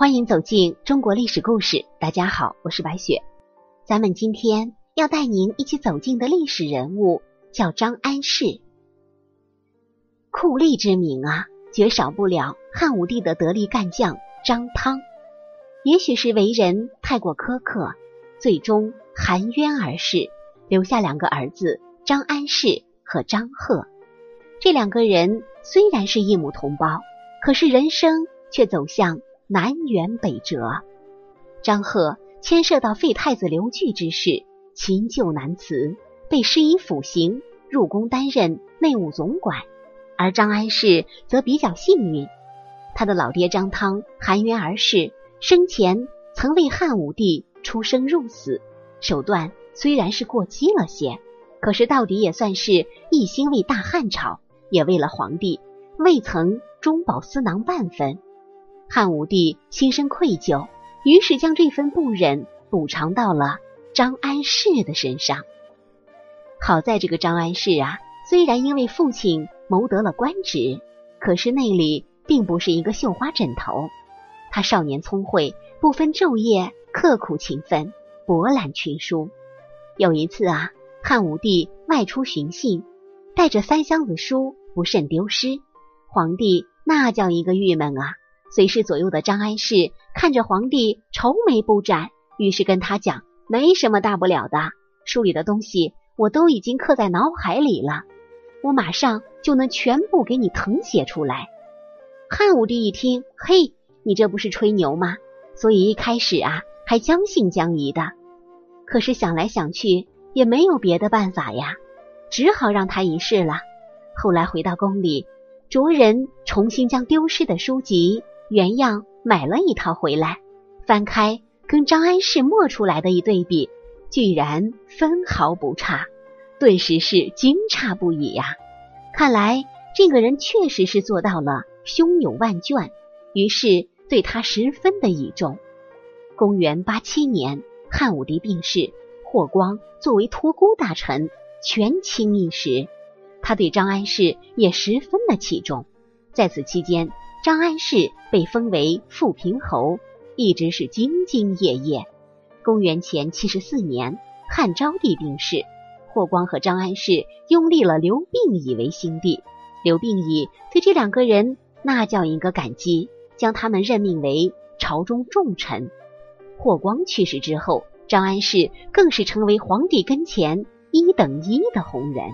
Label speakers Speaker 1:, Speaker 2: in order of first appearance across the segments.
Speaker 1: 欢迎走进中国历史故事。大家好，我是白雪。咱们今天要带您一起走进的历史人物叫张安世。酷吏之名啊，绝少不了汉武帝的得力干将张汤。也许是为人太过苛刻，最终含冤而逝，留下两个儿子张安世和张贺。这两个人虽然是一母同胞，可是人生却走向。南辕北辙，张贺牵涉到废太子刘据之事，秦旧难辞，被施以腐刑，入宫担任内务总管。而张安世则比较幸运，他的老爹张汤含冤而逝，生前曾为汉武帝出生入死，手段虽然是过激了些，可是到底也算是一心为大汉朝，也为了皇帝，未曾中饱私囊半分。汉武帝心生愧疚，于是将这份不忍补偿到了张安世的身上。好在这个张安世啊，虽然因为父亲谋得了官职，可是内里并不是一个绣花枕头。他少年聪慧，不分昼夜，刻苦勤奋，博览群书。有一次啊，汉武帝外出巡幸，带着三箱子书，不慎丢失。皇帝那叫一个郁闷啊！随侍左右的张安世看着皇帝愁眉不展，于是跟他讲：“没什么大不了的，书里的东西我都已经刻在脑海里了，我马上就能全部给你誊写出来。”汉武帝一听，嘿，你这不是吹牛吗？所以一开始啊，还将信将疑的。可是想来想去，也没有别的办法呀，只好让他一试了。后来回到宫里，卓人重新将丢失的书籍。原样买了一套回来，翻开跟张安世磨出来的一对比，居然分毫不差，顿时是惊诧不已呀！看来这个人确实是做到了胸有万卷，于是对他十分的倚重。公元八七年，汉武帝病逝，霍光作为托孤大臣，权倾一时，他对张安世也十分的器重。在此期间。张安世被封为富平侯，一直是兢兢业业。公元前七十四年，汉昭帝病逝，霍光和张安世拥立了刘病已为新帝。刘病已对这两个人那叫一个感激，将他们任命为朝中重臣。霍光去世之后，张安世更是成为皇帝跟前一等一的红人。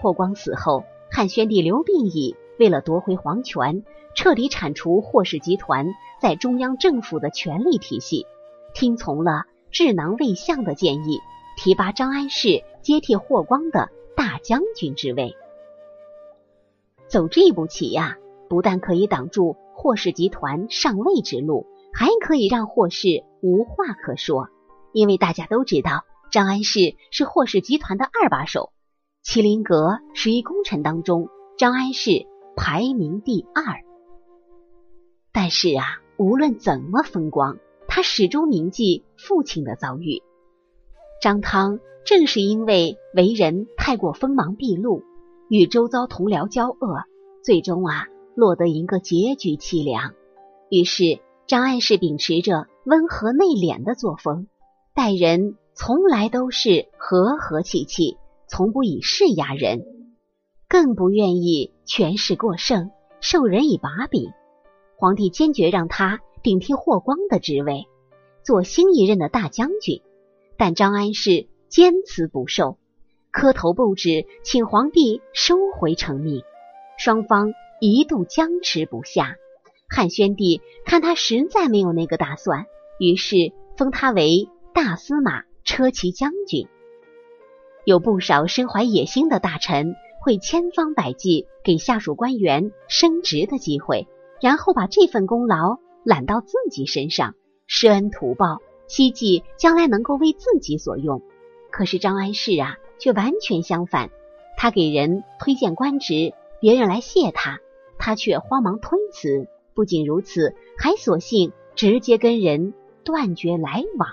Speaker 1: 霍光死后，汉宣帝刘病已。为了夺回皇权，彻底铲除霍氏集团在中央政府的权力体系，听从了智囊魏相的建议，提拔张安世接替霍光的大将军之位。走这步棋呀，不但可以挡住霍氏集团上位之路，还可以让霍氏无话可说。因为大家都知道，张安世是霍氏集团的二把手，麒麟阁十一功臣当中，张安世。排名第二，但是啊，无论怎么风光，他始终铭记父亲的遭遇。张汤正是因为为人太过锋芒毕露，与周遭同僚交恶，最终啊落得一个结局凄凉。于是张安世秉持着温和内敛的作风，待人从来都是和和气气，从不以势压人。更不愿意权势过剩，受人以把柄。皇帝坚决让他顶替霍光的职位，做新一任的大将军。但张安世坚持不受，磕头不止，请皇帝收回成命。双方一度僵持不下。汉宣帝看他实在没有那个打算，于是封他为大司马、车骑将军。有不少身怀野心的大臣。会千方百计给下属官员升职的机会，然后把这份功劳揽到自己身上，施恩图报，希冀将来能够为自己所用。可是张安世啊，却完全相反，他给人推荐官职，别人来谢他，他却慌忙推辞。不仅如此，还索性直接跟人断绝来往。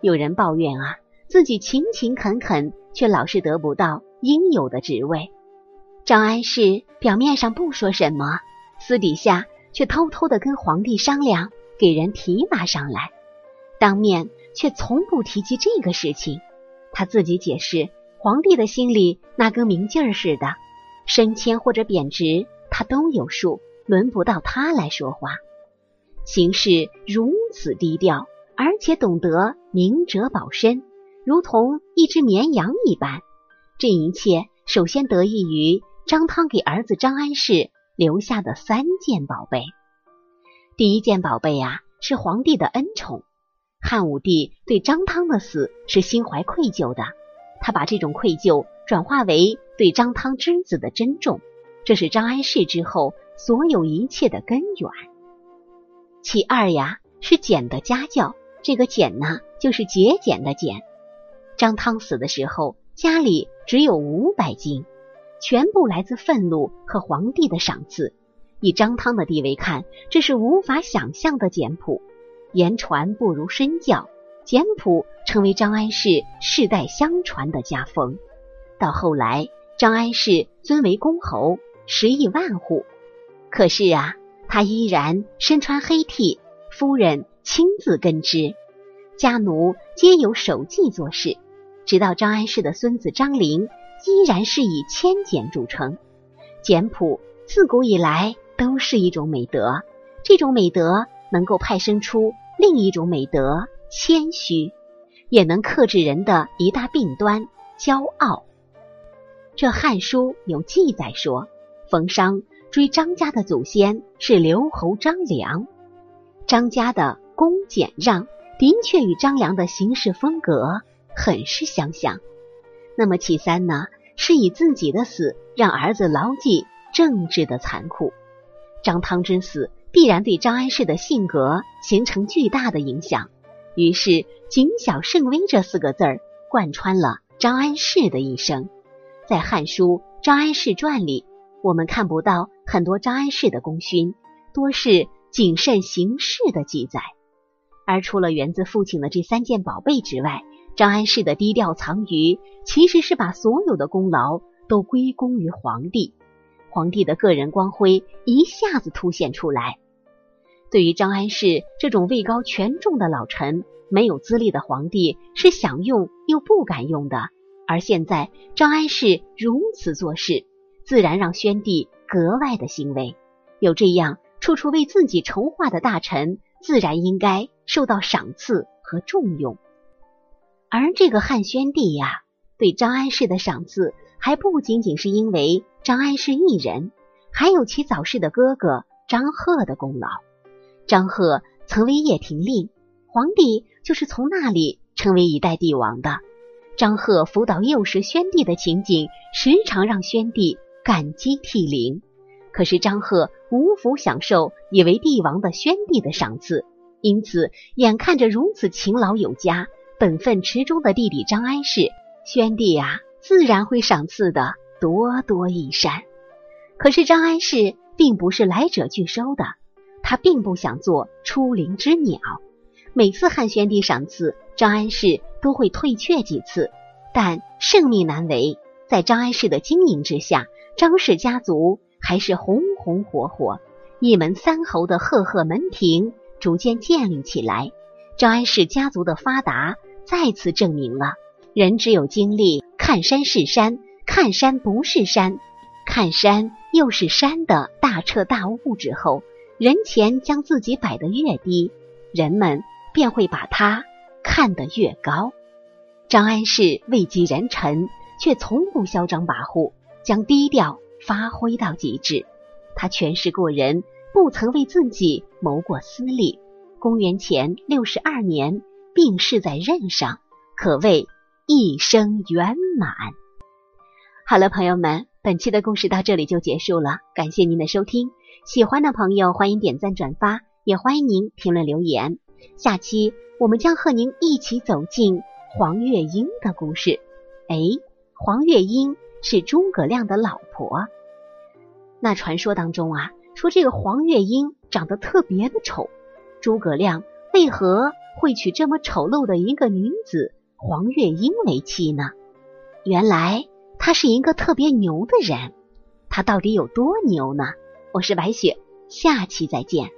Speaker 1: 有人抱怨啊，自己勤勤恳恳，却老是得不到。应有的职位，张安世表面上不说什么，私底下却偷偷的跟皇帝商量给人提拔上来，当面却从不提及这个事情。他自己解释，皇帝的心里那跟明镜似的，升迁或者贬值他都有数，轮不到他来说话。行事如此低调，而且懂得明哲保身，如同一只绵羊一般。这一切首先得益于张汤给儿子张安世留下的三件宝贝。第一件宝贝啊，是皇帝的恩宠。汉武帝对张汤的死是心怀愧疚的，他把这种愧疚转化为对张汤之子的珍重，这是张安世之后所有一切的根源。其二呀，是俭的家教。这个俭呢，就是节俭的俭。张汤死的时候，家里只有五百金，全部来自愤怒和皇帝的赏赐。以张汤的地位看，这是无法想象的简朴。言传不如身教，简朴成为张安世世代相传的家风。到后来，张安世尊为公侯，十亿万户。可是啊，他依然身穿黑屉，夫人亲自跟织，家奴皆由手技做事。直到张安世的孙子张陵，依然是以谦俭著称。简朴自古以来都是一种美德，这种美德能够派生出。另一种美德，谦虚，也能克制人的一大病端——骄傲。这《汉书》有记载说，冯商追张家的祖先是刘侯张良。张家的恭俭让，的确与张良的行事风格很是相像。那么其三呢？是以自己的死让儿子牢记政治的残酷。张汤之死。必然对张安世的性格形成巨大的影响，于是“谨小慎微”这四个字儿贯穿了张安世的一生。在《汉书·张安世传》里，我们看不到很多张安世的功勋，多是谨慎行事的记载。而除了源自父亲的这三件宝贝之外，张安世的低调藏于，其实是把所有的功劳都归功于皇帝，皇帝的个人光辉一下子凸显出来。对于张安世这种位高权重的老臣，没有资历的皇帝是想用又不敢用的。而现在张安世如此做事，自然让宣帝格外的欣慰。有这样处处为自己筹划的大臣，自然应该受到赏赐和重用。而这个汉宣帝呀，对张安世的赏赐还不仅仅是因为张安世一人，还有其早逝的哥哥张贺的功劳。张贺曾为掖庭令，皇帝就是从那里成为一代帝王的。张贺辅导幼时宣帝的情景，时常让宣帝感激涕零。可是张贺无福享受以为帝王的宣帝的赏赐，因此眼看着如此勤劳有加、本分持中的弟弟张安世，宣帝啊，自然会赏赐的多多益善。可是张安世并不是来者拒收的。他并不想做出林之鸟。每次汉宣帝赏赐张安世，都会退却几次。但圣命难违，在张安世的经营之下，张氏家族还是红红火火，一门三侯的赫赫门庭逐渐建立起来。张安氏家族的发达，再次证明了人只有经历看山是山，看山不是山，看山又是山的大彻大悟之后。人前将自己摆得越低，人们便会把他看得越高。张安世位极人臣，却从不嚣张跋扈，将低调发挥到极致。他权势过人，不曾为自己谋过私利。公元前六十二年病逝在任上，可谓一生圆满。好了，朋友们，本期的故事到这里就结束了，感谢您的收听。喜欢的朋友，欢迎点赞转发，也欢迎您评论留言。下期我们将和您一起走进黄月英的故事。哎，黄月英是诸葛亮的老婆。那传说当中啊，说这个黄月英长得特别的丑，诸葛亮为何会娶这么丑陋的一个女子黄月英为妻呢？原来他是一个特别牛的人，他到底有多牛呢？我是白雪，下期再见。